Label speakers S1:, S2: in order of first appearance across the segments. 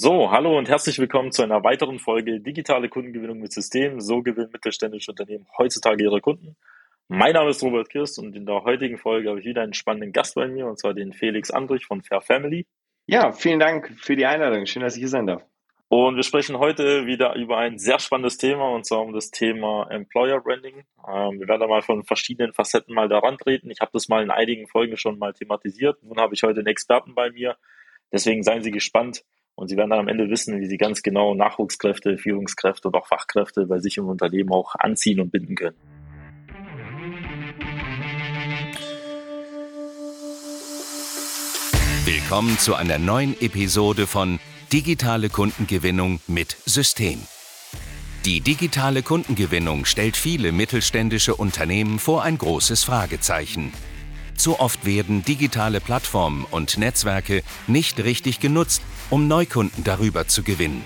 S1: So, hallo und herzlich willkommen zu einer weiteren Folge Digitale Kundengewinnung mit System. So gewinnen mittelständische Unternehmen heutzutage ihre Kunden. Mein Name ist Robert Kirst und in der heutigen Folge habe ich wieder einen spannenden Gast bei mir und zwar den Felix Andrich von Fair Family.
S2: Ja, vielen Dank für die Einladung. Schön, dass ich hier sein darf.
S1: Und wir sprechen heute wieder über ein sehr spannendes Thema und zwar um das Thema Employer Branding. Ähm, wir werden da mal von verschiedenen Facetten mal daran treten. Ich habe das mal in einigen Folgen schon mal thematisiert. Nun habe ich heute einen Experten bei mir. Deswegen seien Sie gespannt, und sie werden dann am Ende wissen, wie sie ganz genau Nachwuchskräfte, Führungskräfte und auch Fachkräfte bei sich im Unternehmen auch anziehen und binden können.
S3: Willkommen zu einer neuen Episode von Digitale Kundengewinnung mit System. Die digitale Kundengewinnung stellt viele mittelständische Unternehmen vor ein großes Fragezeichen. Zu oft werden digitale Plattformen und Netzwerke nicht richtig genutzt, um Neukunden darüber zu gewinnen.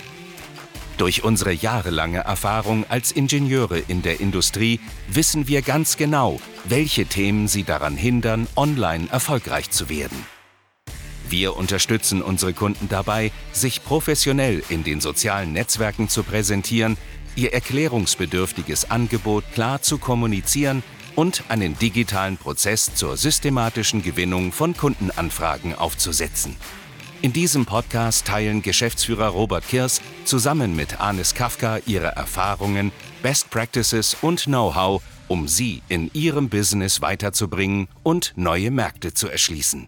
S3: Durch unsere jahrelange Erfahrung als Ingenieure in der Industrie wissen wir ganz genau, welche Themen sie daran hindern, online erfolgreich zu werden. Wir unterstützen unsere Kunden dabei, sich professionell in den sozialen Netzwerken zu präsentieren, ihr erklärungsbedürftiges Angebot klar zu kommunizieren und einen digitalen Prozess zur systematischen Gewinnung von Kundenanfragen aufzusetzen. In diesem Podcast teilen Geschäftsführer Robert Kirs zusammen mit Anis Kafka ihre Erfahrungen, Best Practices und Know-how, um sie in ihrem Business weiterzubringen und neue Märkte zu erschließen.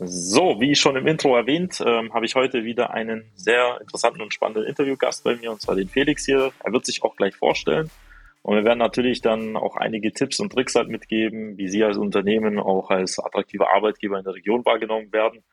S1: So, wie schon im Intro erwähnt, ähm, habe ich heute wieder einen sehr interessanten und spannenden Interviewgast bei mir, und zwar den Felix hier. Er wird sich auch gleich vorstellen. Und wir werden natürlich dann auch einige Tipps und Tricks halt mitgeben, wie Sie als Unternehmen auch als attraktiver Arbeitgeber in der Region wahrgenommen werden.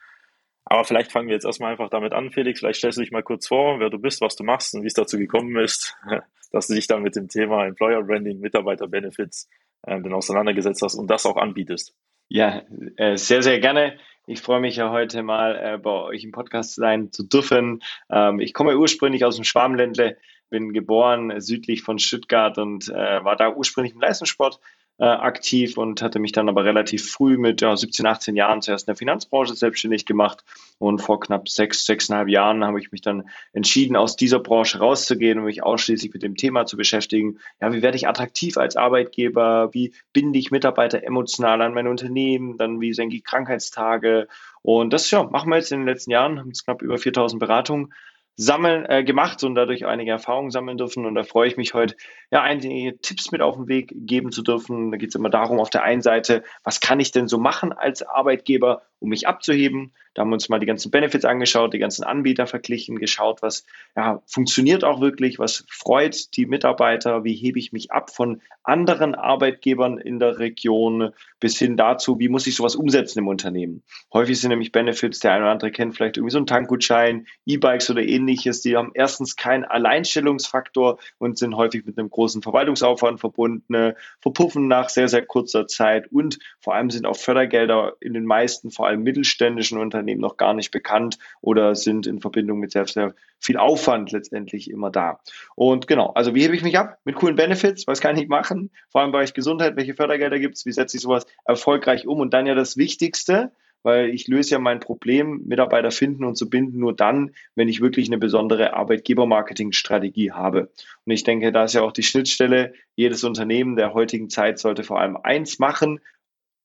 S1: Aber vielleicht fangen wir jetzt erstmal einfach damit an, Felix. Vielleicht stellst du dich mal kurz vor, wer du bist, was du machst und wie es dazu gekommen ist, dass du dich dann mit dem Thema Employer Branding, Mitarbeiter Benefits äh, auseinandergesetzt hast und das auch anbietest.
S2: Ja, äh, sehr, sehr gerne. Ich freue mich ja heute mal äh, bei euch im Podcast sein zu dürfen. Ähm, ich komme ursprünglich aus dem Schwarmländle, bin geboren südlich von Stuttgart und äh, war da ursprünglich im Leistungssport äh, aktiv und hatte mich dann aber relativ früh mit ja, 17, 18 Jahren zuerst in der Finanzbranche selbstständig gemacht und vor knapp sechs, sechseinhalb Jahren habe ich mich dann entschieden, aus dieser Branche rauszugehen und mich ausschließlich mit dem Thema zu beschäftigen. Ja, wie werde ich attraktiv als Arbeitgeber? Wie binde ich Mitarbeiter emotional an mein Unternehmen? Dann wie senke ich Krankheitstage? Und das ja, machen wir jetzt in den letzten Jahren, haben jetzt knapp über 4000 Beratungen sammeln äh, gemacht und dadurch einige Erfahrungen sammeln dürfen. Und da freue ich mich heute, ja, einige Tipps mit auf den Weg geben zu dürfen. Da geht es immer darum, auf der einen Seite, was kann ich denn so machen als Arbeitgeber, um mich abzuheben? Da haben wir uns mal die ganzen Benefits angeschaut, die ganzen Anbieter verglichen, geschaut, was ja, funktioniert auch wirklich, was freut die Mitarbeiter, wie hebe ich mich ab von anderen Arbeitgebern in der Region bis hin dazu, wie muss ich sowas umsetzen im Unternehmen. Häufig sind nämlich Benefits, der eine oder andere kennt vielleicht irgendwie so einen Tankgutschein, E-Bikes oder ähnliches, die haben erstens keinen Alleinstellungsfaktor und sind häufig mit einem großen Verwaltungsaufwand verbunden, verpuffen nach sehr, sehr kurzer Zeit und vor allem sind auch Fördergelder in den meisten, vor allem mittelständischen Unternehmen, Unternehmen noch gar nicht bekannt oder sind in Verbindung mit sehr, sehr viel Aufwand letztendlich immer da. Und genau, also wie hebe ich mich ab? Mit coolen Benefits, was kann ich machen? Vor allem im Bereich Gesundheit, welche Fördergelder gibt es? Wie setze ich sowas erfolgreich um? Und dann ja das Wichtigste, weil ich löse ja mein Problem, Mitarbeiter finden und zu binden, nur dann, wenn ich wirklich eine besondere Arbeitgeber-Marketing-Strategie habe. Und ich denke, da ist ja auch die Schnittstelle. Jedes Unternehmen der heutigen Zeit sollte vor allem eins machen,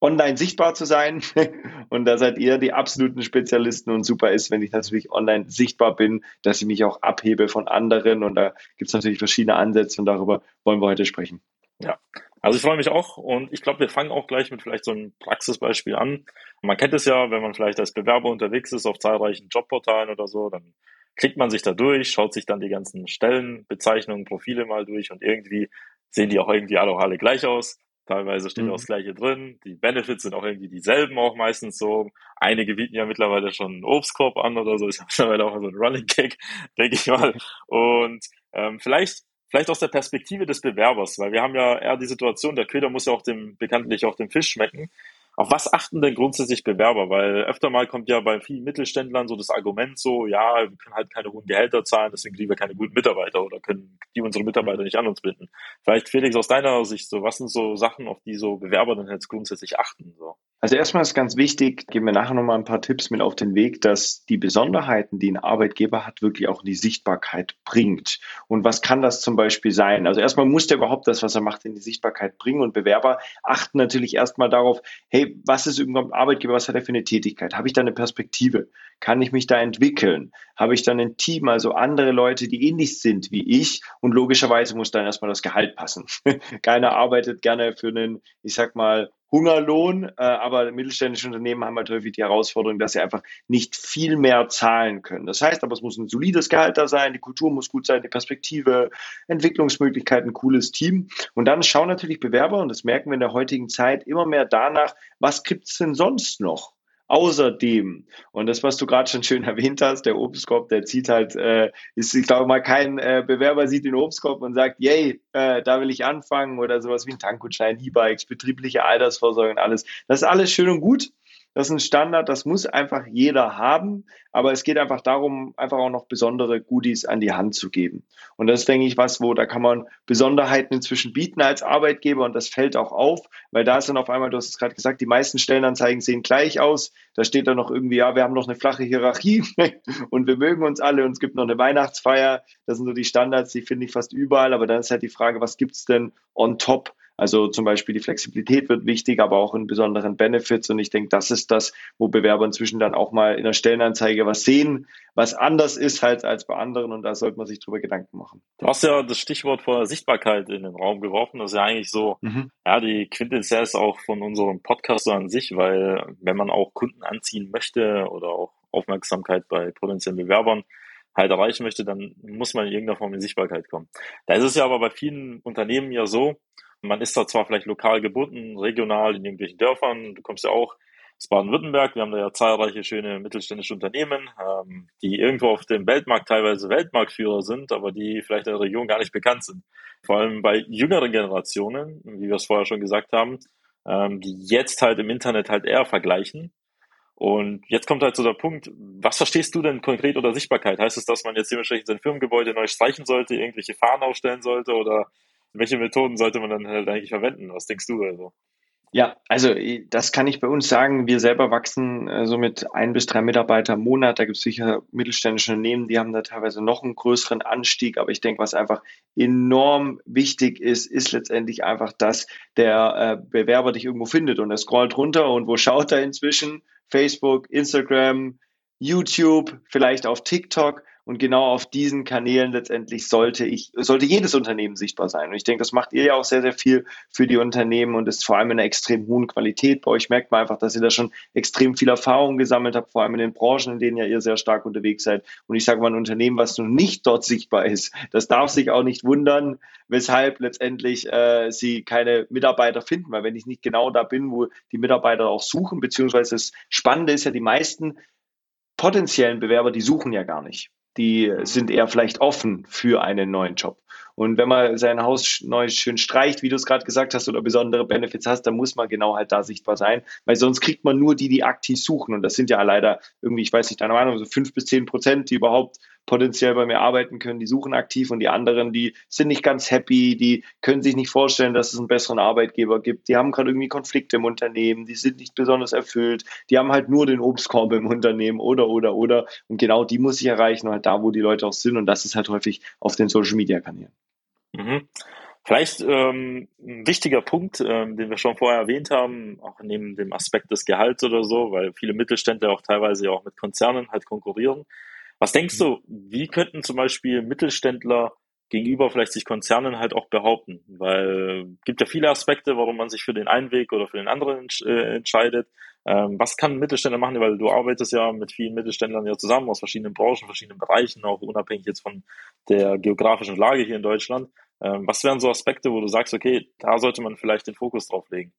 S2: online sichtbar zu sein. Und da seid ihr die absoluten Spezialisten und super ist, wenn ich natürlich online sichtbar bin, dass ich mich auch abhebe von anderen. Und da gibt es natürlich verschiedene Ansätze und darüber wollen wir heute sprechen.
S1: Ja, also ich freue mich auch und ich glaube, wir fangen auch gleich mit vielleicht so einem Praxisbeispiel an. Man kennt es ja, wenn man vielleicht als Bewerber unterwegs ist auf zahlreichen Jobportalen oder so, dann klickt man sich da durch, schaut sich dann die ganzen Stellenbezeichnungen, Profile mal durch und irgendwie sehen die auch irgendwie alle, auch alle gleich aus. Teilweise steht mhm. auch das Gleiche drin. Die Benefits sind auch irgendwie dieselben auch meistens so. Einige bieten ja mittlerweile schon einen Obstkorb an oder so. Ist ja mittlerweile auch so ein Running Cake, denke ich mal. Und ähm, vielleicht vielleicht aus der Perspektive des Bewerbers, weil wir haben ja eher die Situation, der Köder muss ja auch dem bekanntlich auch dem Fisch schmecken. Auf was achten denn grundsätzlich Bewerber? Weil öfter mal kommt ja bei vielen Mittelständlern so das Argument so, ja, wir können halt keine hohen Gehälter zahlen, deswegen kriegen wir keine guten Mitarbeiter oder können die unsere Mitarbeiter nicht an uns binden. Vielleicht Felix aus deiner Sicht so, was sind so Sachen, auf die so Bewerber dann jetzt grundsätzlich achten? So?
S2: Also erstmal ist ganz wichtig, geben wir nachher nochmal ein paar Tipps mit auf den Weg, dass die Besonderheiten, die ein Arbeitgeber hat, wirklich auch in die Sichtbarkeit bringt. Und was kann das zum Beispiel sein? Also erstmal muss der überhaupt das, was er macht, in die Sichtbarkeit bringen. Und Bewerber achten natürlich erstmal darauf, hey, was ist irgendwann Arbeitgeber, was hat er für eine Tätigkeit? Habe ich da eine Perspektive? Kann ich mich da entwickeln? Habe ich dann ein Team, also andere Leute, die ähnlich sind wie ich? Und logischerweise muss dann erstmal das Gehalt passen. Keiner arbeitet gerne für einen, ich sag mal, Hungerlohn, äh, aber mittelständische Unternehmen haben halt häufig die Herausforderung, dass sie einfach nicht viel mehr zahlen können. Das heißt aber, es muss ein solides Gehalt da sein, die Kultur muss gut sein, die Perspektive, Entwicklungsmöglichkeiten, cooles Team. Und dann schauen natürlich Bewerber, und das merken wir in der heutigen Zeit, immer mehr danach, was gibt's denn sonst noch? Außerdem, und das, was du gerade schon schön erwähnt hast, der Obstkorb, der zieht halt, äh, ist, ich glaube mal, kein äh, Bewerber sieht den Obstkorb und sagt, yay, äh, da will ich anfangen oder sowas wie ein Tankgutschein, E-Bikes, betriebliche Altersvorsorge und alles. Das ist alles schön und gut. Das ist ein Standard, das muss einfach jeder haben. Aber es geht einfach darum, einfach auch noch besondere Goodies an die Hand zu geben. Und das ist, denke ich, was, wo da kann man Besonderheiten inzwischen bieten als Arbeitgeber und das fällt auch auf, weil da ist dann auf einmal, du hast es gerade gesagt, die meisten Stellenanzeigen sehen gleich aus. Da steht dann noch irgendwie, ja, wir haben noch eine flache Hierarchie und wir mögen uns alle und es gibt noch eine Weihnachtsfeier. Das sind so die Standards, die finde ich fast überall. Aber dann ist halt die Frage, was gibt's denn on top? Also zum Beispiel die Flexibilität wird wichtig, aber auch in besonderen Benefits. Und ich denke, das ist das, wo Bewerber inzwischen dann auch mal in der Stellenanzeige was sehen, was anders ist halt als bei anderen. Und da sollte man sich drüber Gedanken machen.
S1: Du hast ja das Stichwort vor Sichtbarkeit in den Raum geworfen. Das ist ja eigentlich so, mhm. ja, die Quintessenz auch von unserem Podcast an sich, weil wenn man auch Kunden anziehen möchte oder auch Aufmerksamkeit bei potenziellen Bewerbern halt erreichen möchte, dann muss man in irgendeiner Form in Sichtbarkeit kommen. Da ist es ja aber bei vielen Unternehmen ja so, man ist da zwar vielleicht lokal gebunden, regional in irgendwelchen Dörfern. Du kommst ja auch aus Baden-Württemberg. Wir haben da ja zahlreiche schöne mittelständische Unternehmen, ähm, die irgendwo auf dem Weltmarkt teilweise Weltmarktführer sind, aber die vielleicht in der Region gar nicht bekannt sind. Vor allem bei jüngeren Generationen, wie wir es vorher schon gesagt haben, ähm, die jetzt halt im Internet halt eher vergleichen. Und jetzt kommt halt so der Punkt, was verstehst du denn konkret unter Sichtbarkeit? Heißt es, dass man jetzt dementsprechend sein Firmengebäude neu streichen sollte, irgendwelche Fahnen aufstellen sollte oder welche Methoden sollte man dann halt eigentlich verwenden? Was denkst du also?
S2: Ja, also das kann ich bei uns sagen. Wir selber wachsen äh, so mit ein bis drei Mitarbeiter im Monat. Da gibt es sicher mittelständische Unternehmen, die haben da teilweise noch einen größeren Anstieg. Aber ich denke, was einfach enorm wichtig ist, ist letztendlich einfach, dass der äh, Bewerber dich irgendwo findet und er scrollt runter und wo schaut er inzwischen? Facebook, Instagram, YouTube, vielleicht auf TikTok. Und genau auf diesen Kanälen letztendlich sollte ich, sollte jedes Unternehmen sichtbar sein. Und ich denke, das macht ihr ja auch sehr, sehr viel für die Unternehmen und ist vor allem in einer extrem hohen Qualität. Bei euch merkt man einfach, dass ihr da schon extrem viel Erfahrung gesammelt habt, vor allem in den Branchen, in denen ja ihr sehr stark unterwegs seid. Und ich sage mal, ein Unternehmen, was nun nicht dort sichtbar ist, das darf sich auch nicht wundern, weshalb letztendlich äh, sie keine Mitarbeiter finden. Weil wenn ich nicht genau da bin, wo die Mitarbeiter auch suchen, beziehungsweise das Spannende ist ja, die meisten potenziellen Bewerber, die suchen ja gar nicht die sind eher vielleicht offen für einen neuen Job. Und wenn man sein Haus neu schön streicht, wie du es gerade gesagt hast, oder besondere Benefits hast, dann muss man genau halt da sichtbar sein, weil sonst kriegt man nur die, die aktiv suchen. Und das sind ja leider irgendwie, ich weiß nicht, deine Meinung, so fünf bis zehn Prozent, die überhaupt potenziell bei mir arbeiten können, die suchen aktiv und die anderen, die sind nicht ganz happy, die können sich nicht vorstellen, dass es einen besseren Arbeitgeber gibt, die haben gerade irgendwie Konflikte im Unternehmen, die sind nicht besonders erfüllt, die haben halt nur den Obstkorb im Unternehmen oder, oder, oder. Und genau die muss ich erreichen, halt da, wo die Leute auch sind und das ist halt häufig auf den Social-Media-Kanälen.
S1: Mhm. Vielleicht ähm, ein wichtiger Punkt, ähm, den wir schon vorher erwähnt haben, auch neben dem Aspekt des Gehalts oder so, weil viele Mittelständler auch teilweise auch mit Konzernen halt konkurrieren. Was denkst mhm. du, wie könnten zum Beispiel Mittelständler gegenüber vielleicht sich Konzernen halt auch behaupten? Weil es gibt ja viele Aspekte, warum man sich für den einen Weg oder für den anderen äh, entscheidet. Ähm, was kann ein Mittelständler machen? Weil du arbeitest ja mit vielen Mittelständlern ja zusammen aus verschiedenen Branchen, verschiedenen Bereichen, auch unabhängig jetzt von der geografischen Lage hier in Deutschland. Ähm, was wären so Aspekte, wo du sagst, okay, da sollte man vielleicht den Fokus drauf legen?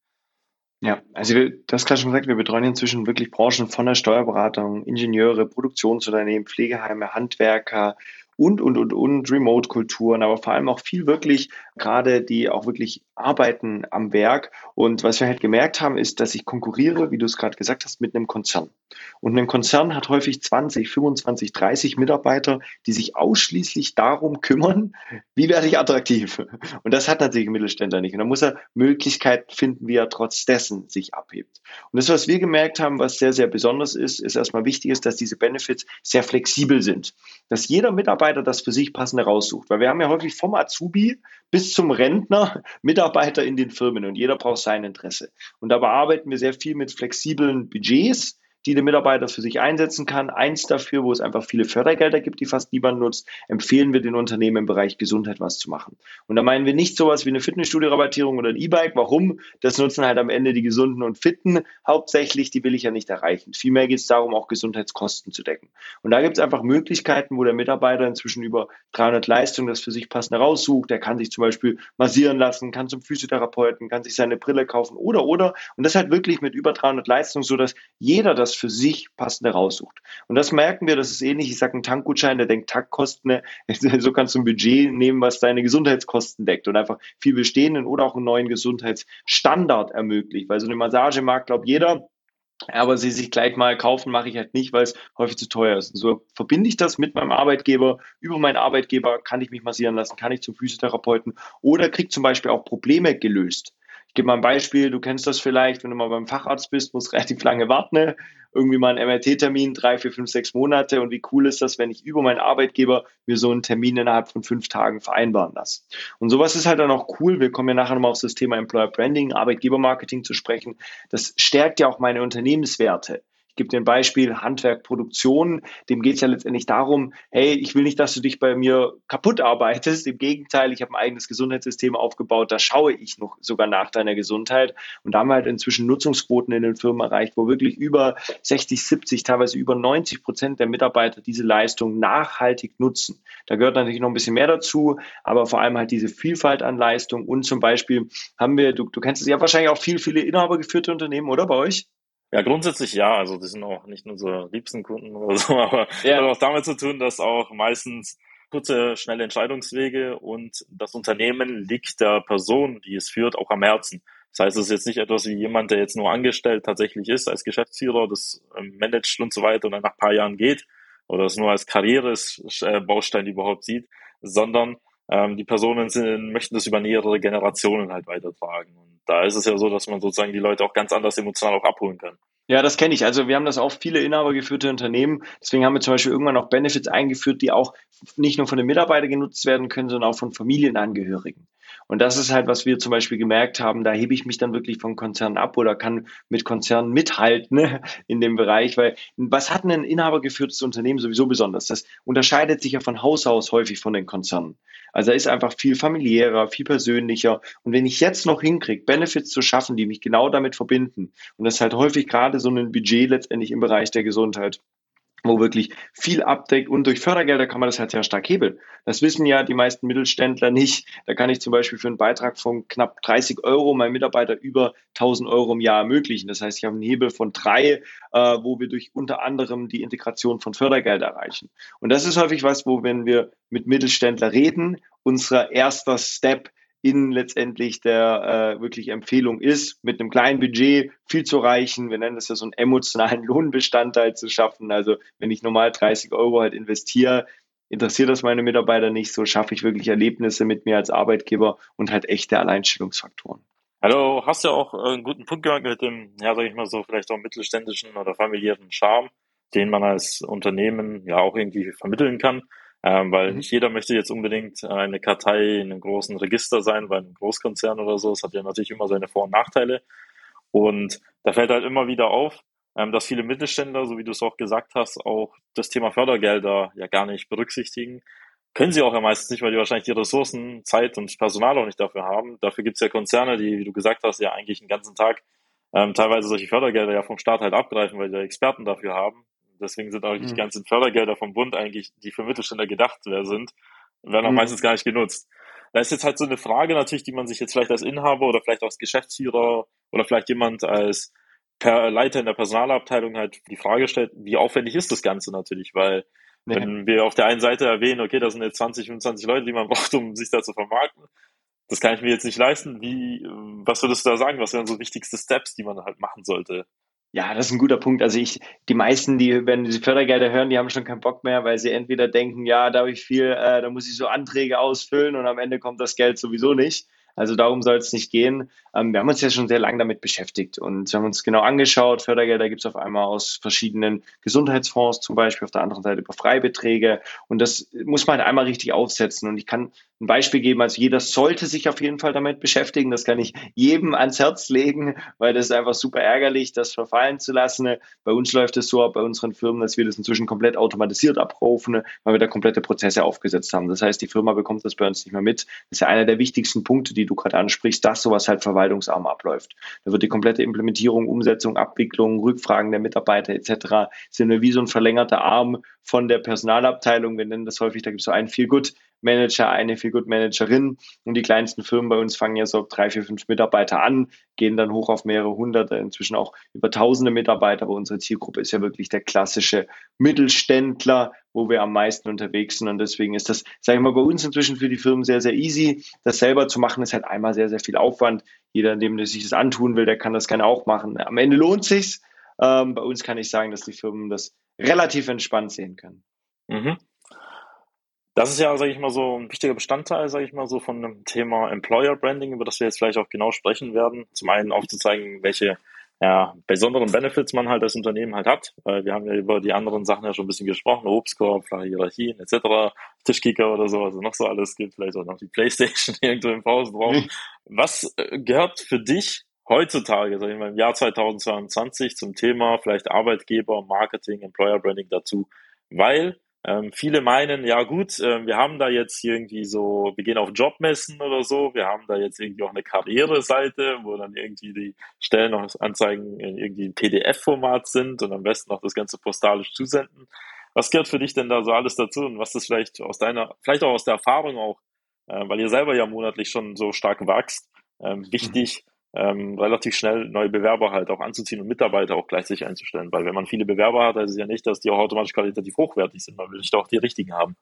S2: Ja, also wir, das gerade schon gesagt, wir betreuen inzwischen wirklich Branchen von der Steuerberatung, Ingenieure, Produktionsunternehmen, Pflegeheime, Handwerker, und, und, und, und Remote-Kulturen, aber vor allem auch viel wirklich, gerade die auch wirklich arbeiten am Werk. Und was wir halt gemerkt haben, ist, dass ich konkurriere, wie du es gerade gesagt hast, mit einem Konzern. Und ein Konzern hat häufig 20, 25, 30 Mitarbeiter, die sich ausschließlich darum kümmern, wie werde ich attraktiv. Und das hat natürlich ein Mittelständler nicht. Und da muss er Möglichkeiten finden, wie er trotz dessen sich abhebt. Und das, was wir gemerkt haben, was sehr, sehr besonders ist, ist erstmal wichtig ist, dass diese Benefits sehr flexibel sind. Dass jeder Mitarbeiter das für sich passende raussucht. Weil wir haben ja häufig vom Azubi bis zum Rentner Mitarbeiter in den Firmen und jeder braucht sein Interesse. Und da bearbeiten wir sehr viel mit flexiblen Budgets, die der Mitarbeiter für sich einsetzen kann. Eins dafür, wo es einfach viele Fördergelder gibt, die fast niemand nutzt, empfehlen wir den Unternehmen im Bereich Gesundheit was zu machen. Und da meinen wir nicht sowas wie eine Fitnessstudio-Rabattierung oder ein E-Bike. Warum? Das nutzen halt am Ende die Gesunden und Fitten hauptsächlich. Die will ich ja nicht erreichen. Vielmehr geht es darum, auch Gesundheitskosten zu decken. Und da gibt es einfach Möglichkeiten, wo der Mitarbeiter inzwischen über 300 Leistungen das für sich passende raussucht. Der kann sich zum Beispiel massieren lassen, kann zum Physiotherapeuten, kann sich seine Brille kaufen oder, oder. Und das halt wirklich mit über 300 Leistungen, so dass jeder das das für sich passende raussucht. Und das merken wir, das ist ähnlich, ich sage einen Tankgutschein, der denkt Tankkosten, ne? so kannst du ein Budget nehmen, was deine Gesundheitskosten deckt und einfach viel bestehenden oder auch einen neuen Gesundheitsstandard ermöglicht. Weil so eine Massage mag, glaubt jeder, aber sie sich gleich mal kaufen, mache ich halt nicht, weil es häufig zu teuer ist. Und so verbinde ich das mit meinem Arbeitgeber. Über meinen Arbeitgeber kann ich mich massieren lassen, kann ich zum Physiotherapeuten oder kriege zum Beispiel auch Probleme gelöst. Ich gebe mal ein Beispiel, du kennst das vielleicht, wenn du mal beim Facharzt bist, musst relativ lange warten, irgendwie mal einen MRT-Termin, drei, vier, fünf, sechs Monate und wie cool ist das, wenn ich über meinen Arbeitgeber mir so einen Termin innerhalb von fünf Tagen vereinbaren lasse. Und sowas ist halt dann auch cool, wir kommen ja nachher nochmal auf das Thema Employer Branding, Arbeitgebermarketing zu sprechen, das stärkt ja auch meine Unternehmenswerte. Ich gebe dir ein Beispiel, Handwerk, Produktion. Dem geht es ja letztendlich darum, hey, ich will nicht, dass du dich bei mir kaputt arbeitest. Im Gegenteil, ich habe ein eigenes Gesundheitssystem aufgebaut. Da schaue ich noch sogar nach deiner Gesundheit. Und da haben wir halt inzwischen Nutzungsquoten in den Firmen erreicht, wo wirklich über 60, 70, teilweise über 90 Prozent der Mitarbeiter diese Leistung nachhaltig nutzen. Da gehört natürlich noch ein bisschen mehr dazu, aber vor allem halt diese Vielfalt an Leistung. Und zum Beispiel haben wir, du, du kennst es ja wahrscheinlich auch viel, viele inhabergeführte Unternehmen, oder bei euch?
S1: Ja, grundsätzlich ja. Also die sind auch nicht unsere liebsten Kunden oder so, aber ja. hat auch damit zu tun, dass auch meistens kurze, schnelle Entscheidungswege und das Unternehmen liegt der Person, die es führt, auch am Herzen. Das heißt, es ist jetzt nicht etwas wie jemand, der jetzt nur angestellt tatsächlich ist als Geschäftsführer, das ähm, managt und so weiter und dann nach paar Jahren geht oder es nur als Karrierebaustein überhaupt sieht, sondern ähm, die Personen sind, möchten das über mehrere Generationen halt weitertragen. Und da ist es ja so, dass man sozusagen die Leute auch ganz anders emotional auch abholen kann.
S2: Ja, das kenne ich. Also wir haben das auch viele inhabergeführte Unternehmen. Deswegen haben wir zum Beispiel irgendwann auch Benefits eingeführt, die auch nicht nur von den Mitarbeitern genutzt werden können, sondern auch von Familienangehörigen. Und das ist halt, was wir zum Beispiel gemerkt haben, da hebe ich mich dann wirklich vom Konzern ab oder kann mit Konzernen mithalten ne, in dem Bereich, weil was hat ein inhabergeführtes Unternehmen sowieso besonders? Das unterscheidet sich ja von Haus aus häufig von den Konzernen. Also er ist einfach viel familiärer, viel persönlicher. Und wenn ich jetzt noch hinkriege, Benefits zu schaffen, die mich genau damit verbinden, und das ist halt häufig gerade so ein Budget letztendlich im Bereich der Gesundheit, wo wirklich viel abdeckt und durch Fördergelder kann man das halt sehr stark hebeln. Das wissen ja die meisten Mittelständler nicht. Da kann ich zum Beispiel für einen Beitrag von knapp 30 Euro meinem Mitarbeiter über 1000 Euro im Jahr ermöglichen. Das heißt, ich habe einen Hebel von drei, äh, wo wir durch unter anderem die Integration von Fördergeld erreichen. Und das ist häufig was, wo wenn wir mit Mittelständler reden, unser erster Step in letztendlich der äh, wirklich Empfehlung ist, mit einem kleinen Budget viel zu erreichen. Wir nennen das ja so einen emotionalen Lohnbestandteil zu schaffen. Also wenn ich normal 30 Euro halt investiere, interessiert das meine Mitarbeiter nicht, so schaffe ich wirklich Erlebnisse mit mir als Arbeitgeber und halt echte Alleinstellungsfaktoren.
S1: Hallo, hast ja auch einen guten Punkt gemacht mit dem, ja, sag ich mal so, vielleicht auch mittelständischen oder familiären Charme, den man als Unternehmen ja auch irgendwie vermitteln kann. Ähm, weil mhm. nicht jeder möchte jetzt unbedingt eine Kartei in einem großen Register sein, bei einem Großkonzern oder so. Es hat ja natürlich immer seine Vor- und Nachteile. Und da fällt halt immer wieder auf, ähm, dass viele Mittelständler, so wie du es auch gesagt hast, auch das Thema Fördergelder ja gar nicht berücksichtigen. Können sie auch ja meistens nicht, weil die wahrscheinlich die Ressourcen, Zeit und Personal auch nicht dafür haben. Dafür gibt es ja Konzerne, die, wie du gesagt hast, ja eigentlich den ganzen Tag ähm, teilweise solche Fördergelder ja vom Staat halt abgreifen, weil die Experten dafür haben. Deswegen sind auch die mhm. ganzen Fördergelder vom Bund eigentlich, die für Mittelständler gedacht sind, werden auch mhm. meistens gar nicht genutzt. Da ist jetzt halt so eine Frage natürlich, die man sich jetzt vielleicht als Inhaber oder vielleicht als Geschäftsführer oder vielleicht jemand als Leiter in der Personalabteilung halt die Frage stellt, wie aufwendig ist das Ganze natürlich, weil Nee. Wenn wir auf der einen Seite erwähnen, okay, das sind jetzt 20, 25 Leute, die man braucht, um sich da zu vermarkten, das kann ich mir jetzt nicht leisten. Wie, was würdest du da sagen? Was wären so wichtigste Steps, die man halt machen sollte?
S2: Ja, das ist ein guter Punkt. Also ich, die meisten, die, wenn die Fördergelder hören, die haben schon keinen Bock mehr, weil sie entweder denken, ja, da habe ich viel, äh, da muss ich so Anträge ausfüllen und am Ende kommt das Geld sowieso nicht. Also darum soll es nicht gehen. Ähm, wir haben uns ja schon sehr lange damit beschäftigt und wir haben uns genau angeschaut. Fördergelder gibt es auf einmal aus verschiedenen Gesundheitsfonds, zum Beispiel auf der anderen Seite über Freibeträge. Und das muss man halt einmal richtig aufsetzen. Und ich kann ein Beispiel geben. Also jeder sollte sich auf jeden Fall damit beschäftigen. Das kann ich jedem ans Herz legen, weil das ist einfach super ärgerlich, das verfallen zu lassen. Bei uns läuft es so ab bei unseren Firmen, dass wir das inzwischen komplett automatisiert abrufen, weil wir da komplette Prozesse aufgesetzt haben. Das heißt, die Firma bekommt das bei uns nicht mehr mit. Das ist ja einer der wichtigsten Punkte, die du gerade ansprichst, dass sowas halt verwaltungsarm abläuft. Da wird die komplette Implementierung, Umsetzung, Abwicklung, Rückfragen der Mitarbeiter etc. sind wir wie so ein verlängerter Arm von der Personalabteilung. Wir nennen das häufig, da gibt es so einen Feel Good Manager, eine Feel Good Managerin. Und die kleinsten Firmen bei uns fangen ja so drei, vier, fünf Mitarbeiter an, gehen dann hoch auf mehrere hunderte, inzwischen auch über tausende Mitarbeiter. Aber unsere Zielgruppe ist ja wirklich der klassische Mittelständler, wo wir am meisten unterwegs sind. Und deswegen ist das, sage ich mal, bei uns inzwischen für die Firmen sehr, sehr easy. Das selber zu machen, ist halt einmal sehr, sehr viel Aufwand. Jeder, dem sich das antun will, der kann das gerne auch machen. Am Ende lohnt sich's. Ähm, bei uns kann ich sagen, dass die Firmen das relativ entspannt sehen können.
S1: Mhm. Das ist ja, sage ich mal, so ein wichtiger Bestandteil, sage ich mal, so von dem Thema Employer Branding, über das wir jetzt vielleicht auch genau sprechen werden. Zum einen aufzuzeigen, welche ja, besonderen Benefits man halt als Unternehmen halt hat. Wir haben ja über die anderen Sachen ja schon ein bisschen gesprochen, Obstkorb, flache Hierarchien etc., Tischkicker oder so, was es noch so alles gibt, vielleicht auch noch die Playstation irgendwo im Pausenraum. Mhm. Was äh, gehört für dich heutzutage, sag ich mal, im Jahr 2022 zum Thema vielleicht Arbeitgeber, Marketing, Employer Branding dazu? Weil ähm, viele meinen, ja gut, äh, wir haben da jetzt irgendwie so, wir gehen auf Jobmessen oder so, wir haben da jetzt irgendwie auch eine Karriereseite, wo dann irgendwie die Stellenanzeigen in irgendwie PDF-Format sind und am besten noch das Ganze postalisch zusenden. Was gehört für dich denn da so alles dazu und was ist vielleicht aus deiner, vielleicht auch aus der Erfahrung auch, äh, weil ihr selber ja monatlich schon so stark wächst, ähm, wichtig, ähm, relativ schnell neue Bewerber halt auch anzuziehen und Mitarbeiter auch gleichzeitig einzustellen. Weil wenn man viele Bewerber hat, heißt es ja nicht, dass die auch automatisch qualitativ hochwertig sind. Man will nicht auch die richtigen haben.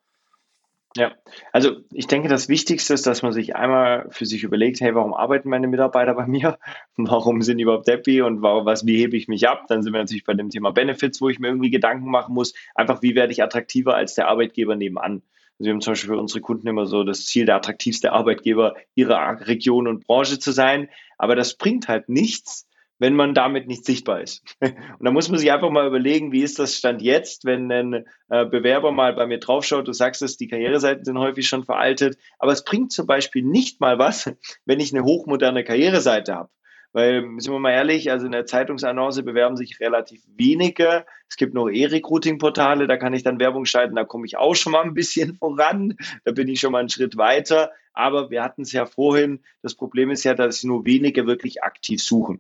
S2: Ja, also ich denke, das Wichtigste ist, dass man sich einmal für sich überlegt, hey, warum arbeiten meine Mitarbeiter bei mir? Warum sind die überhaupt happy und warum, was, wie hebe ich mich ab? Dann sind wir natürlich bei dem Thema Benefits, wo ich mir irgendwie Gedanken machen muss. Einfach, wie werde ich attraktiver als der Arbeitgeber nebenan? Also wir haben zum Beispiel für unsere Kunden immer so das Ziel, der attraktivste Arbeitgeber ihrer Region und Branche zu sein. Aber das bringt halt nichts, wenn man damit nicht sichtbar ist. Und da muss man sich einfach mal überlegen, wie ist das Stand jetzt, wenn ein äh, Bewerber mal bei mir draufschaut, du sagst es, die Karriereseiten sind häufig schon veraltet, aber es bringt zum Beispiel nicht mal was, wenn ich eine hochmoderne Karriereseite habe. Weil, sind wir mal ehrlich, also in der Zeitungsannonce bewerben sich relativ wenige. Es gibt noch E-Recruiting-Portale, da kann ich dann Werbung schalten, da komme ich auch schon mal ein bisschen voran. Da bin ich schon mal einen Schritt weiter. Aber wir hatten es ja vorhin, das Problem ist ja, dass nur wenige wirklich aktiv suchen.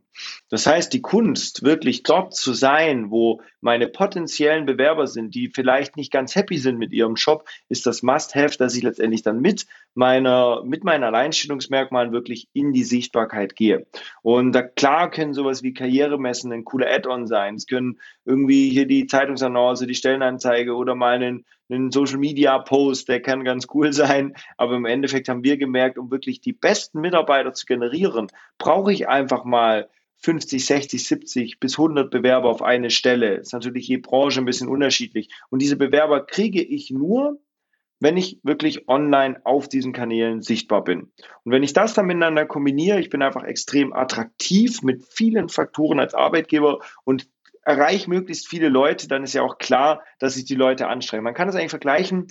S2: Das heißt, die Kunst, wirklich dort zu sein, wo meine potenziellen Bewerber sind, die vielleicht nicht ganz happy sind mit ihrem Job, ist das Must-Have, dass ich letztendlich dann mit meiner, mit meinen Alleinstellungsmerkmalen wirklich in die Sichtbarkeit gehe. Und da klar können sowas wie Karrieremessen ein cooler Add-on sein. Es können irgendwie hier die Zeitungsannonce, die Stellenanzeige oder mal einen, einen Social Media Post, der kann ganz cool sein. Aber im Endeffekt haben wir gemerkt, um wirklich die besten Mitarbeiter zu generieren, brauche ich einfach mal 50, 60, 70 bis 100 Bewerber auf eine Stelle. Das ist natürlich je Branche ein bisschen unterschiedlich. Und diese Bewerber kriege ich nur, wenn ich wirklich online auf diesen Kanälen sichtbar bin. Und wenn ich das dann miteinander kombiniere, ich bin einfach extrem attraktiv mit vielen Faktoren als Arbeitgeber und erreiche möglichst viele Leute, dann ist ja auch klar, dass sich die Leute anstrengen. Man kann das eigentlich vergleichen.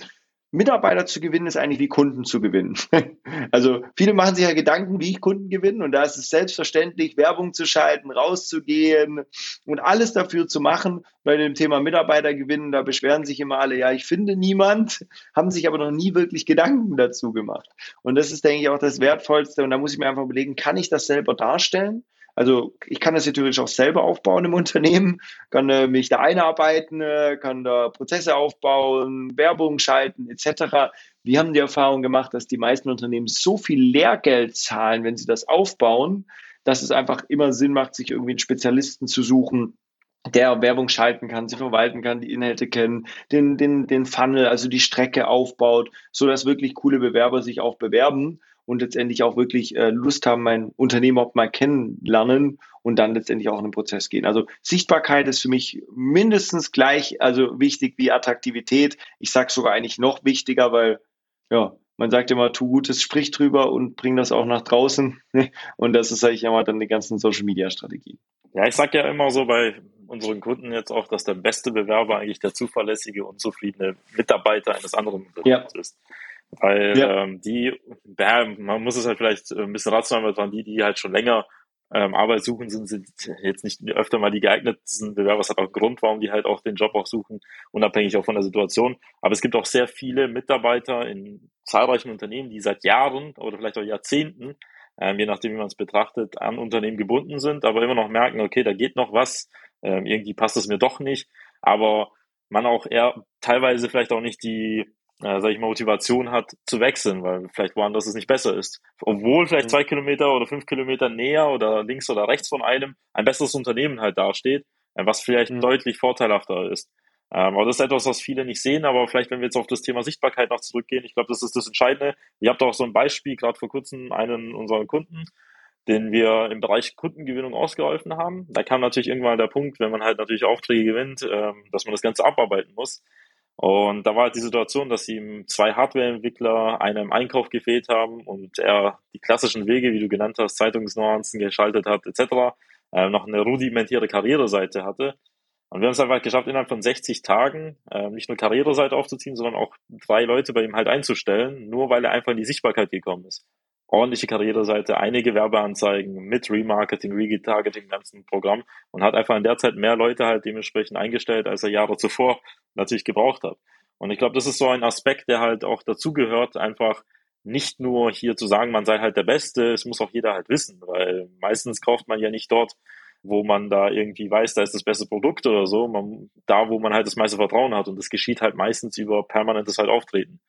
S2: Mitarbeiter zu gewinnen ist eigentlich wie Kunden zu gewinnen. also viele machen sich ja Gedanken, wie ich Kunden gewinne und da ist es selbstverständlich, Werbung zu schalten, rauszugehen und alles dafür zu machen. Bei dem Thema Mitarbeiter gewinnen, da beschweren sich immer alle, ja, ich finde niemand, haben sich aber noch nie wirklich Gedanken dazu gemacht. Und das ist, denke ich, auch das Wertvollste und da muss ich mir einfach überlegen, kann ich das selber darstellen? Also ich kann das natürlich auch selber aufbauen im Unternehmen, kann äh, mich da einarbeiten, äh, kann da Prozesse aufbauen, Werbung schalten etc. Wir haben die Erfahrung gemacht, dass die meisten Unternehmen so viel Lehrgeld zahlen, wenn sie das aufbauen, dass es einfach immer Sinn macht, sich irgendwie einen Spezialisten zu suchen, der Werbung schalten kann, sie verwalten kann, die Inhalte kennen, den, den, den Funnel, also die Strecke aufbaut, so dass wirklich coole Bewerber sich auch bewerben und letztendlich auch wirklich äh, Lust haben, mein Unternehmen auch mal kennenlernen und dann letztendlich auch in den Prozess gehen. Also Sichtbarkeit ist für mich mindestens gleich, also wichtig wie Attraktivität. Ich sage sogar eigentlich noch wichtiger, weil ja, man sagt immer, tu Gutes, sprich drüber und bring das auch nach draußen. Und das ist eigentlich immer dann die ganzen Social Media Strategien.
S1: Ja, ich sage ja immer so bei unseren Kunden jetzt auch, dass der beste Bewerber eigentlich der zuverlässige, unzufriedene Mitarbeiter eines anderen Unternehmens ja. ist. Weil ja. ähm, die, ja, man muss es halt vielleicht ein bisschen rational betrachten, die, die halt schon länger ähm, Arbeit suchen, sind, sind jetzt nicht öfter mal die geeignetsten Bewerber. Es hat auch einen Grund, warum die halt auch den Job auch suchen, unabhängig auch von der Situation. Aber es gibt auch sehr viele Mitarbeiter in zahlreichen Unternehmen, die seit Jahren oder vielleicht auch Jahrzehnten ähm, je nachdem, wie man es betrachtet, an Unternehmen gebunden sind, aber immer noch merken, okay, da geht noch was, ähm, irgendwie passt es mir doch nicht, aber man auch eher teilweise vielleicht auch nicht die, äh, sag ich mal, Motivation hat zu wechseln, weil vielleicht woanders es nicht besser ist. Obwohl vielleicht mhm. zwei Kilometer oder fünf Kilometer näher oder links oder rechts von einem ein besseres Unternehmen halt dasteht, äh, was vielleicht mhm. deutlich vorteilhafter ist. Ähm, aber das ist etwas, was viele nicht sehen, aber vielleicht, wenn wir jetzt auf das Thema Sichtbarkeit noch zurückgehen, ich glaube, das ist das Entscheidende. Ihr habt auch so ein Beispiel, gerade vor kurzem, einen unserer Kunden, den wir im Bereich Kundengewinnung ausgeholfen haben. Da kam natürlich irgendwann der Punkt, wenn man halt natürlich Aufträge gewinnt, ähm, dass man das Ganze abarbeiten muss. Und da war halt die Situation, dass ihm zwei Hardwareentwickler einem im Einkauf gefehlt haben und er die klassischen Wege, wie du genannt hast, Zeitungsnuancen geschaltet hat, etc., äh, noch eine rudimentäre Karriereseite hatte und wir haben es einfach geschafft, innerhalb von 60 Tagen äh, nicht nur Karriereseite aufzuziehen, sondern auch drei Leute bei ihm halt einzustellen, nur weil er einfach in die Sichtbarkeit gekommen ist. Ordentliche Karriereseite, einige Werbeanzeigen mit Remarketing, Retargeting, ganzen Programm und hat einfach in der Zeit mehr Leute halt dementsprechend eingestellt, als er Jahre zuvor natürlich gebraucht hat. Und ich glaube, das ist so ein Aspekt, der halt auch dazugehört, einfach nicht nur hier zu sagen, man sei halt der Beste, es muss auch jeder halt wissen, weil meistens kauft man ja nicht dort wo man da irgendwie weiß, da ist das beste Produkt oder so, man, da wo man halt das meiste Vertrauen hat und das geschieht halt meistens über permanentes halt Auftreten.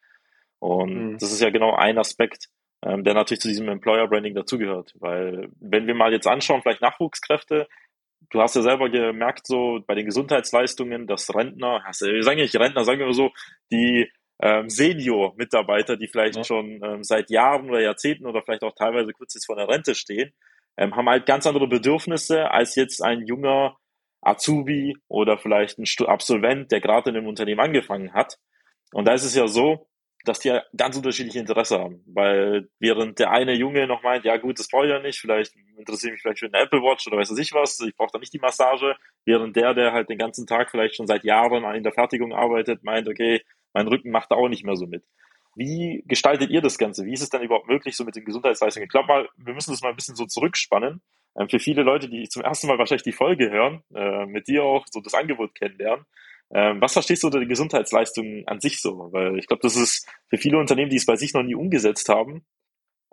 S1: Und mhm. das ist ja genau ein Aspekt, ähm, der natürlich zu diesem Employer Branding dazugehört, weil wenn wir mal jetzt anschauen, vielleicht Nachwuchskräfte, du hast ja selber gemerkt, so bei den Gesundheitsleistungen, dass Rentner, hast, wir sagen ja nicht Rentner, sagen wir so, die ähm, Senior-Mitarbeiter, die vielleicht ja. schon ähm, seit Jahren oder Jahrzehnten oder vielleicht auch teilweise kurz jetzt vor der Rente stehen, ähm, haben halt ganz andere Bedürfnisse als jetzt ein junger Azubi oder vielleicht ein Absolvent, der gerade in einem Unternehmen angefangen hat. Und da ist es ja so, dass die ganz unterschiedliche Interesse haben. Weil während der eine Junge noch meint, ja gut, das brauche ich ja nicht, vielleicht interessiere ich mich vielleicht für eine Apple Watch oder weiß ich was, ich brauche da nicht die Massage, während der, der halt den ganzen Tag vielleicht schon seit Jahren in der Fertigung arbeitet, meint, okay, mein Rücken macht da auch nicht mehr so mit. Wie gestaltet ihr das Ganze? Wie ist es denn überhaupt möglich, so mit den Gesundheitsleistungen? Ich glaube mal, wir müssen das mal ein bisschen so zurückspannen. Ähm, für viele Leute, die zum ersten Mal wahrscheinlich die Folge hören, äh, mit dir auch so das Angebot kennenlernen. Ähm, was verstehst du unter den Gesundheitsleistungen an sich so? Weil ich glaube, das ist für viele Unternehmen, die es bei sich noch nie umgesetzt haben,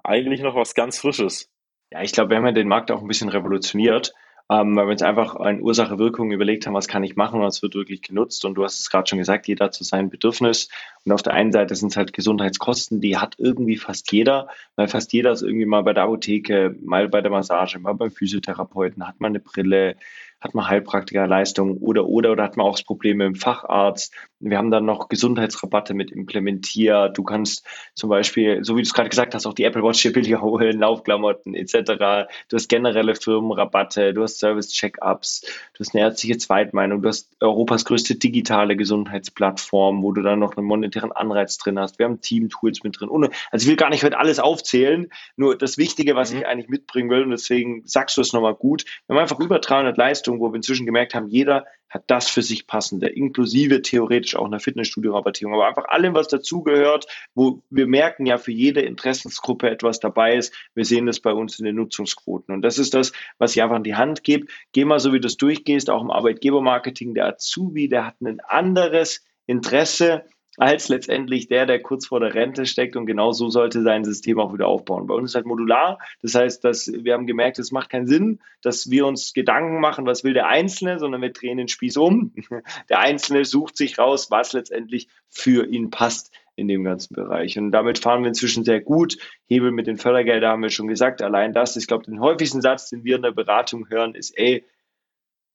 S1: eigentlich noch was ganz Frisches.
S2: Ja, ich glaube, wir haben ja den Markt auch ein bisschen revolutioniert ähm, weil wir uns einfach eine Ursache-Wirkung überlegt haben, was kann ich machen, was wird wirklich genutzt. Und du hast es gerade schon gesagt, jeder zu seinem Bedürfnis. Und auf der einen Seite sind es halt Gesundheitskosten, die hat irgendwie fast jeder, weil fast jeder ist irgendwie mal bei der Apotheke, mal bei der Massage, mal beim Physiotherapeuten, hat mal eine Brille, hat man Heilpraktikerleistungen oder, oder, oder hat man auch das Problem mit dem Facharzt. Wir haben dann noch Gesundheitsrabatte mit implementiert. Du kannst zum Beispiel, so wie du es gerade gesagt hast, auch die Apple Watch hier billiger holen, Laufklamotten etc. Du hast generelle Firmenrabatte, du hast Service-Check-ups, du hast eine ärztliche Zweitmeinung, du hast Europas größte digitale Gesundheitsplattform, wo du dann noch einen monetären Anreiz drin hast. Wir haben Team-Tools mit drin. Also ich will gar nicht heute alles aufzählen, nur das Wichtige, was mhm. ich eigentlich mitbringen will, und deswegen sagst du es nochmal gut, wir haben einfach über 300 Leistungen Leistung, wo wir inzwischen gemerkt haben, jeder hat das für sich passende, inklusive theoretisch auch einer Fitnessstudio-Rabattierung, aber einfach allem, was dazugehört, wo wir merken ja für jede Interessensgruppe etwas dabei ist. Wir sehen das bei uns in den Nutzungsquoten. Und das ist das, was ich einfach in die Hand gebe. Geh mal so, wie du es durchgehst, auch im Arbeitgebermarketing. Der Azubi, der hat ein anderes Interesse als letztendlich der, der kurz vor der Rente steckt und genau so sollte sein System auch wieder aufbauen. Bei uns ist halt modular, das heißt, dass wir haben gemerkt, es macht keinen Sinn, dass wir uns Gedanken machen, was will der Einzelne, sondern wir drehen den Spieß um. Der Einzelne sucht sich raus, was letztendlich für ihn passt in dem ganzen Bereich. Und damit fahren wir inzwischen sehr gut. Hebel mit den Fördergeldern haben wir schon gesagt. Allein das, ich glaube, den häufigsten Satz, den wir in der Beratung hören, ist, ey,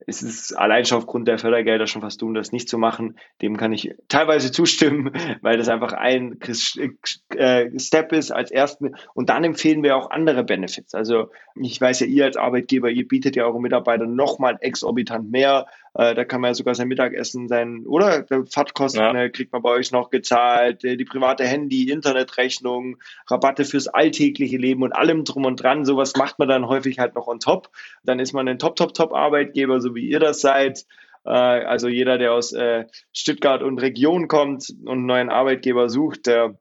S2: es ist allein schon aufgrund der Fördergelder schon fast dumm, das nicht zu machen. Dem kann ich teilweise zustimmen, weil das einfach ein äh, Step ist als ersten. Und dann empfehlen wir auch andere Benefits. Also ich weiß ja, ihr als Arbeitgeber, ihr bietet ja euren Mitarbeitern nochmal exorbitant mehr. Äh, da kann man ja sogar sein Mittagessen sein, oder? Fahrtkosten ja. Äh, kriegt man bei euch noch gezahlt, die private Handy, Internetrechnung, Rabatte fürs alltägliche Leben und allem drum und dran. Sowas macht man dann häufig halt noch on top. Dann ist man ein Top, Top, Top Arbeitgeber, so wie ihr das seid. Äh, also jeder, der aus äh, Stuttgart und Region kommt und einen neuen Arbeitgeber sucht, der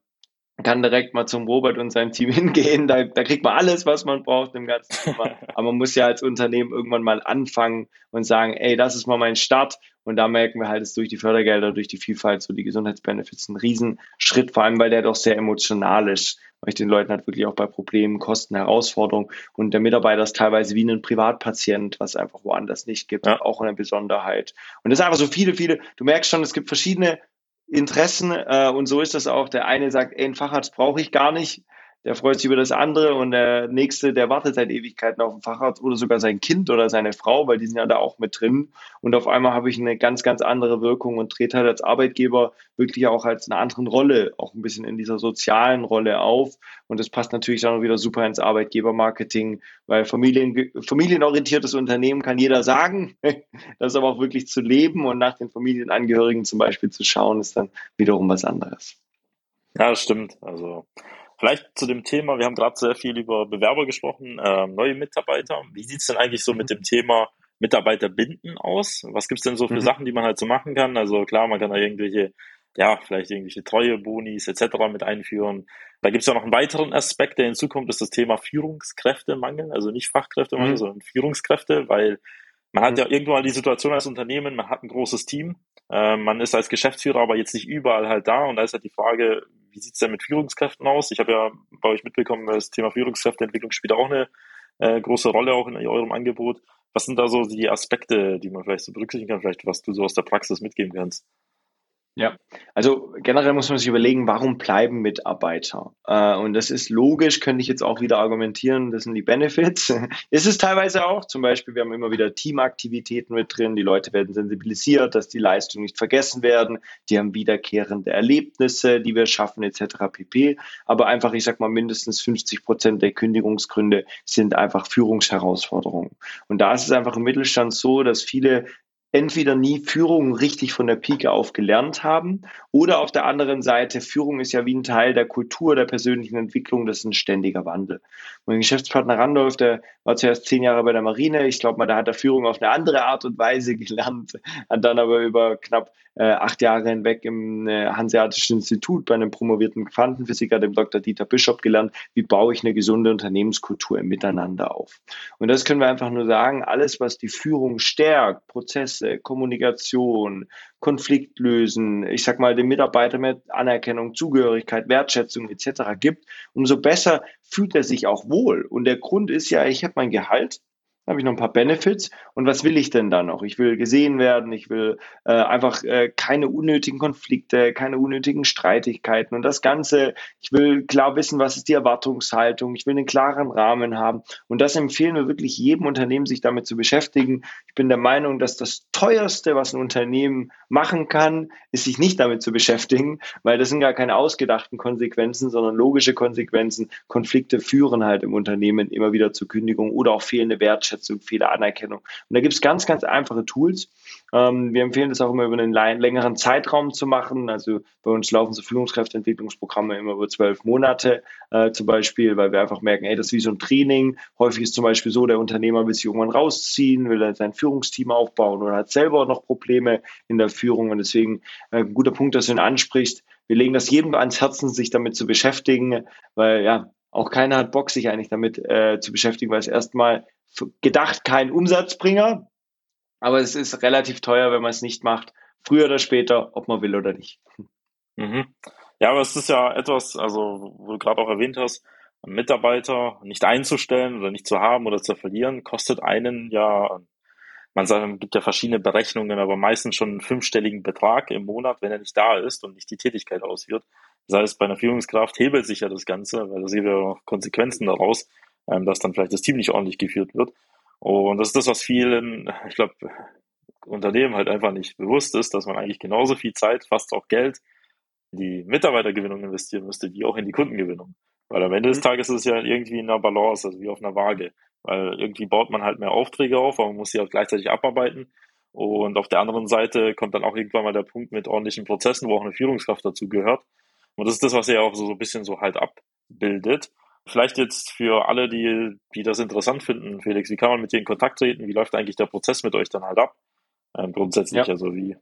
S2: kann direkt mal zum Robert und sein Team hingehen. Da, da kriegt man alles, was man braucht im ganzen Thema. Aber man muss ja als Unternehmen irgendwann mal anfangen und sagen, ey, das ist mal mein Start. Und da merken wir halt, dass durch die Fördergelder, durch die Vielfalt, so die Gesundheitsbenefits ein Riesenschritt, vor allem weil der doch sehr emotional ist, weil ich den Leuten halt wirklich auch bei Problemen, Kosten, Herausforderungen und der Mitarbeiter ist teilweise wie ein Privatpatient, was einfach woanders nicht gibt, ja. auch eine Besonderheit. Und das ist einfach so viele, viele, du merkst schon, es gibt verschiedene Interessen äh, und so ist das auch. Der eine sagt, ey, einen Facharzt brauche ich gar nicht der freut sich über das andere und der nächste, der wartet seit Ewigkeiten auf den Facharzt oder sogar sein Kind oder seine Frau, weil die sind ja da auch mit drin. Und auf einmal habe ich eine ganz, ganz andere Wirkung und trete halt als Arbeitgeber wirklich auch als eine andere Rolle, auch ein bisschen in dieser sozialen Rolle auf. Und das passt natürlich dann wieder super ins Arbeitgebermarketing, weil Familien, familienorientiertes Unternehmen kann jeder sagen. Das aber auch wirklich zu leben und nach den Familienangehörigen zum Beispiel zu schauen, ist dann wiederum was anderes.
S1: Ja, das stimmt. Also Vielleicht zu dem Thema, wir haben gerade sehr viel über Bewerber gesprochen, äh, neue Mitarbeiter. Wie sieht's denn eigentlich so mit dem Thema Mitarbeiter binden aus? Was gibt's denn so für mhm. Sachen, die man halt so machen kann? Also klar, man kann da irgendwelche, ja, vielleicht irgendwelche treue Bonis etc. mit einführen. Da gibt's ja noch einen weiteren Aspekt, der hinzukommt, ist das Thema Führungskräftemangel, also nicht Fachkräftemangel, mhm. sondern Führungskräfte, weil man hat mhm. ja irgendwann mal die Situation als Unternehmen, man hat ein großes Team, äh, man ist als Geschäftsführer aber jetzt nicht überall halt da und da ist halt die Frage, wie sieht's denn mit Führungskräften aus? Ich habe ja bei euch mitbekommen, das Thema Führungskräfteentwicklung spielt auch eine äh, große Rolle auch in eurem Angebot. Was sind da so die Aspekte, die man vielleicht so berücksichtigen kann, vielleicht was du so aus der Praxis mitgeben kannst?
S2: Ja, also generell muss man sich überlegen, warum bleiben Mitarbeiter? Äh, und das ist logisch, könnte ich jetzt auch wieder argumentieren, das sind die Benefits. ist es teilweise auch, zum Beispiel, wir haben immer wieder Teamaktivitäten mit drin, die Leute werden sensibilisiert, dass die Leistungen nicht vergessen werden, die haben wiederkehrende Erlebnisse, die wir schaffen, etc. pp. Aber einfach, ich sag mal, mindestens 50 Prozent der Kündigungsgründe sind einfach Führungsherausforderungen. Und da ist es einfach im Mittelstand so, dass viele entweder nie Führung richtig von der Pike auf gelernt haben oder auf der anderen Seite, Führung ist ja wie ein Teil der Kultur, der persönlichen Entwicklung, das ist ein ständiger Wandel. Mein Geschäftspartner Randolph, der war zuerst zehn Jahre bei der Marine, ich glaube mal, da hat er Führung auf eine andere Art und Weise gelernt, hat dann aber über knapp äh, acht Jahre hinweg im äh, Hanseatischen Institut bei einem promovierten Quantenphysiker, dem Dr. Dieter Bischof, gelernt, wie baue ich eine gesunde Unternehmenskultur im Miteinander auf. Und das können wir einfach nur sagen, alles, was die Führung stärkt, Prozesse, Kommunikation, Konflikt lösen, ich sag mal, dem Mitarbeiter mehr Anerkennung, Zugehörigkeit, Wertschätzung etc. gibt, umso besser fühlt er sich auch wohl. Und der Grund ist ja, ich habe mein Gehalt, habe ich noch ein paar Benefits. Und was will ich denn da noch? Ich will gesehen werden, ich will äh, einfach äh, keine unnötigen Konflikte, keine unnötigen Streitigkeiten und das Ganze, ich will klar wissen, was ist die Erwartungshaltung, ich will einen klaren Rahmen haben. Und das empfehlen wir wirklich jedem Unternehmen, sich damit zu beschäftigen. Ich bin der Meinung, dass das teuerste, was ein Unternehmen machen kann, ist sich nicht damit zu beschäftigen, weil das sind gar keine ausgedachten Konsequenzen, sondern logische Konsequenzen. Konflikte führen halt im Unternehmen immer wieder zur Kündigung oder auch fehlende Wertschätzung Wertschätzung, Fehleranerkennung. Und da gibt es ganz, ganz einfache Tools. Ähm, wir empfehlen das auch immer über einen längeren Zeitraum zu machen. Also bei uns laufen so Führungskräfteentwicklungsprogramme immer über zwölf Monate äh, zum Beispiel, weil wir einfach merken, ey, das ist wie so ein Training. Häufig ist zum Beispiel so, der Unternehmer will sich irgendwann rausziehen, will dann sein Führungsteam aufbauen oder hat selber noch Probleme in der Führung. Und deswegen äh, ein guter Punkt, dass du ihn ansprichst. Wir legen das jedem ans Herzen, sich damit zu beschäftigen, weil ja, auch keiner hat Bock, sich eigentlich damit äh, zu beschäftigen, weil es erstmal gedacht kein Umsatzbringer, aber es ist relativ teuer, wenn man es nicht macht. Früher oder später, ob man will oder nicht.
S1: Mhm. Ja, aber es ist ja etwas, also wo du gerade auch erwähnt hast, Mitarbeiter nicht einzustellen oder nicht zu haben oder zu verlieren, kostet einen ja, man sagt, es gibt ja verschiedene Berechnungen, aber meistens schon einen fünfstelligen Betrag im Monat, wenn er nicht da ist und nicht die Tätigkeit ausführt. Das heißt, bei einer Führungskraft hebelt sich ja das Ganze, weil da sehen wir Konsequenzen daraus ähm, dass dann vielleicht das Team nicht ordentlich geführt wird. Und das ist das, was vielen, ich glaube, Unternehmen halt einfach nicht bewusst ist, dass man eigentlich genauso viel Zeit, fast auch Geld, in die Mitarbeitergewinnung investieren müsste, wie auch in die Kundengewinnung. Weil am Ende des mhm. Tages ist es ja irgendwie in einer Balance, also wie auf einer Waage. Weil irgendwie baut man halt mehr Aufträge auf, aber man muss sie auch gleichzeitig abarbeiten. Und auf der anderen Seite kommt dann auch irgendwann mal der Punkt mit ordentlichen Prozessen, wo auch eine Führungskraft dazu gehört. Und das ist das, was er auch so, so ein bisschen so halt abbildet. Vielleicht jetzt für alle, die, die das interessant finden, Felix, wie kann man mit dir in Kontakt treten? Wie läuft eigentlich der Prozess mit euch dann halt ab? Ähm, grundsätzlich, ja. also wie,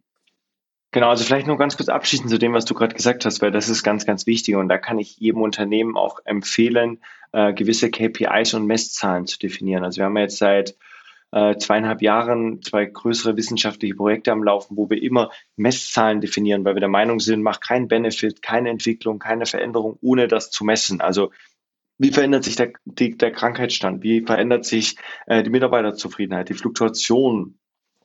S2: Genau, also vielleicht nur ganz kurz abschließend zu dem, was du gerade gesagt hast, weil das ist ganz, ganz wichtig und da kann ich jedem Unternehmen auch empfehlen, äh, gewisse KPIs und Messzahlen zu definieren. Also wir haben jetzt seit äh, zweieinhalb Jahren zwei größere wissenschaftliche Projekte am Laufen, wo wir immer Messzahlen definieren, weil wir der Meinung sind, macht kein Benefit, keine Entwicklung, keine Veränderung, ohne das zu messen. Also wie verändert sich der, die, der Krankheitsstand? Wie verändert sich äh, die Mitarbeiterzufriedenheit, die Fluktuation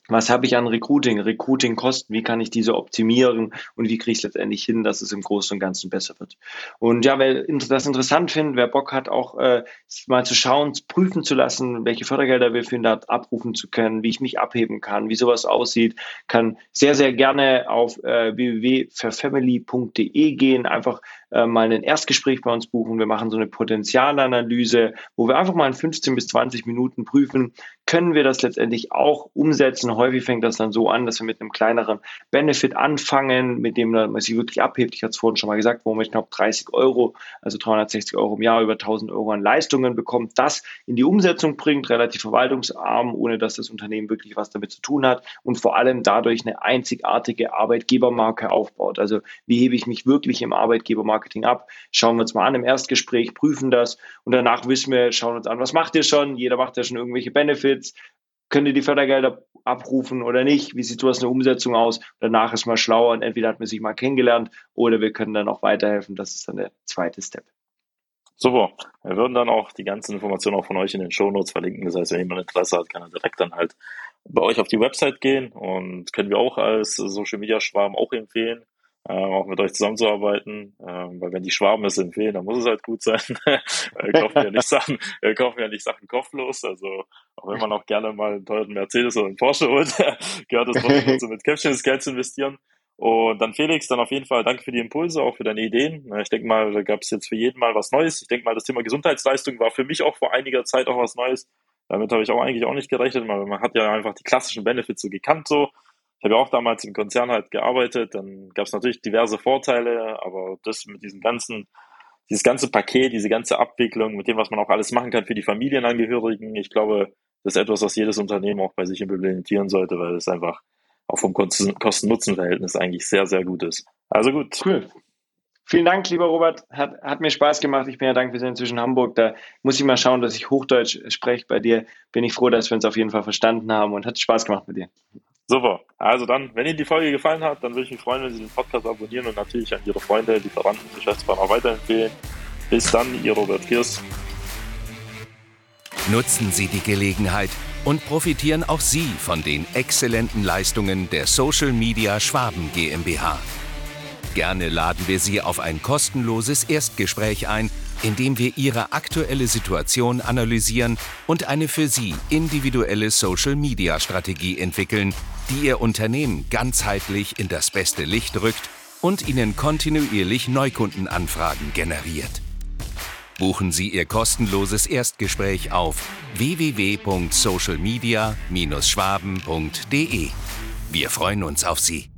S2: was habe ich an Recruiting, Recruiting-Kosten, wie kann ich diese optimieren und wie kriege ich es letztendlich hin, dass es im Großen und Ganzen besser wird. Und ja, wer das interessant findet, wer Bock hat, auch äh, mal zu schauen, prüfen zu lassen, welche Fördergelder wir für ihn da abrufen zu können, wie ich mich abheben kann, wie sowas aussieht, kann sehr, sehr gerne auf äh, www.verfamily.de gehen, einfach äh, mal ein Erstgespräch bei uns buchen. Wir machen so eine Potenzialanalyse, wo wir einfach mal in 15 bis 20 Minuten prüfen, können wir das letztendlich auch umsetzen. Häufig fängt das dann so an, dass wir mit einem kleineren Benefit anfangen, mit dem man sich wirklich abhebt. Ich hatte es vorhin schon mal gesagt, wo man knapp 30 Euro, also 360 Euro im Jahr, über 1000 Euro an Leistungen bekommt, das in die Umsetzung bringt, relativ verwaltungsarm, ohne dass das Unternehmen wirklich was damit zu tun hat und vor allem dadurch eine einzigartige Arbeitgebermarke aufbaut. Also wie hebe ich mich wirklich im Arbeitgebermarketing ab? Schauen wir uns mal an im Erstgespräch, prüfen das und danach wissen wir, schauen uns an, was macht ihr schon? Jeder macht ja schon irgendwelche Benefits Benefits, könnt ihr die Fördergelder abrufen oder nicht? Wie sieht sowas eine Umsetzung aus? Danach ist man schlauer und entweder hat man sich mal kennengelernt oder wir können dann auch weiterhelfen. Das ist dann der zweite Step.
S1: Super. Wir würden dann auch die ganzen Informationen auch von euch in den Shownotes verlinken. Das heißt, wenn jemand Interesse hat, kann er direkt dann halt bei euch auf die Website gehen und können wir auch als Social Media Schwarm auch empfehlen auch mit euch zusammenzuarbeiten, äh, weil wenn die Schwaben es empfehlen, dann muss es halt gut sein. wir kaufen ja nicht Sachen, wir kaufen ja nicht Sachen kopflos, also auch wenn man auch gerne mal einen teuren Mercedes oder einen Porsche holt, gehört es trotzdem dazu, mit Caption das Geld zu investieren. Und dann Felix, dann auf jeden Fall danke für die Impulse, auch für deine Ideen. Ich denke mal, da gab es jetzt für jeden mal was Neues. Ich denke mal, das Thema Gesundheitsleistung war für mich auch vor einiger Zeit auch was Neues. Damit habe ich auch eigentlich auch nicht gerechnet, weil man hat ja einfach die klassischen Benefits so gekannt so. Ich habe ja auch damals im Konzern halt gearbeitet, dann gab es natürlich diverse Vorteile, aber das mit diesem ganzen, dieses ganze Paket, diese ganze Abwicklung, mit dem, was man auch alles machen kann für die Familienangehörigen, ich glaube, das ist etwas, was jedes Unternehmen auch bei sich implementieren sollte, weil es einfach auch vom Kosten-Nutzen-Verhältnis eigentlich sehr, sehr gut ist. Also gut.
S2: Cool. Vielen Dank, lieber Robert. Hat, hat mir Spaß gemacht. Ich bin ja dankbar, wir sind inzwischen Hamburg. Da muss ich mal schauen, dass ich Hochdeutsch spreche. Bei dir bin ich froh, dass wir uns auf jeden Fall verstanden haben und hat Spaß gemacht mit dir.
S1: Super. Also dann, wenn Ihnen die Folge gefallen hat, dann würde ich mich freuen, wenn Sie den Podcast abonnieren und natürlich an Ihre Freunde, Lieferanten, Geschäftspartner weiterempfehlen. Bis dann, Ihr Robert Kirs.
S3: Nutzen Sie die Gelegenheit und profitieren auch Sie von den exzellenten Leistungen der Social Media Schwaben GmbH. Gerne laden wir Sie auf ein kostenloses Erstgespräch ein, in dem wir Ihre aktuelle Situation analysieren und eine für Sie individuelle Social-Media-Strategie entwickeln, die Ihr Unternehmen ganzheitlich in das beste Licht rückt und Ihnen kontinuierlich Neukundenanfragen generiert. Buchen Sie Ihr kostenloses Erstgespräch auf www.socialmedia-schwaben.de. Wir freuen uns auf Sie.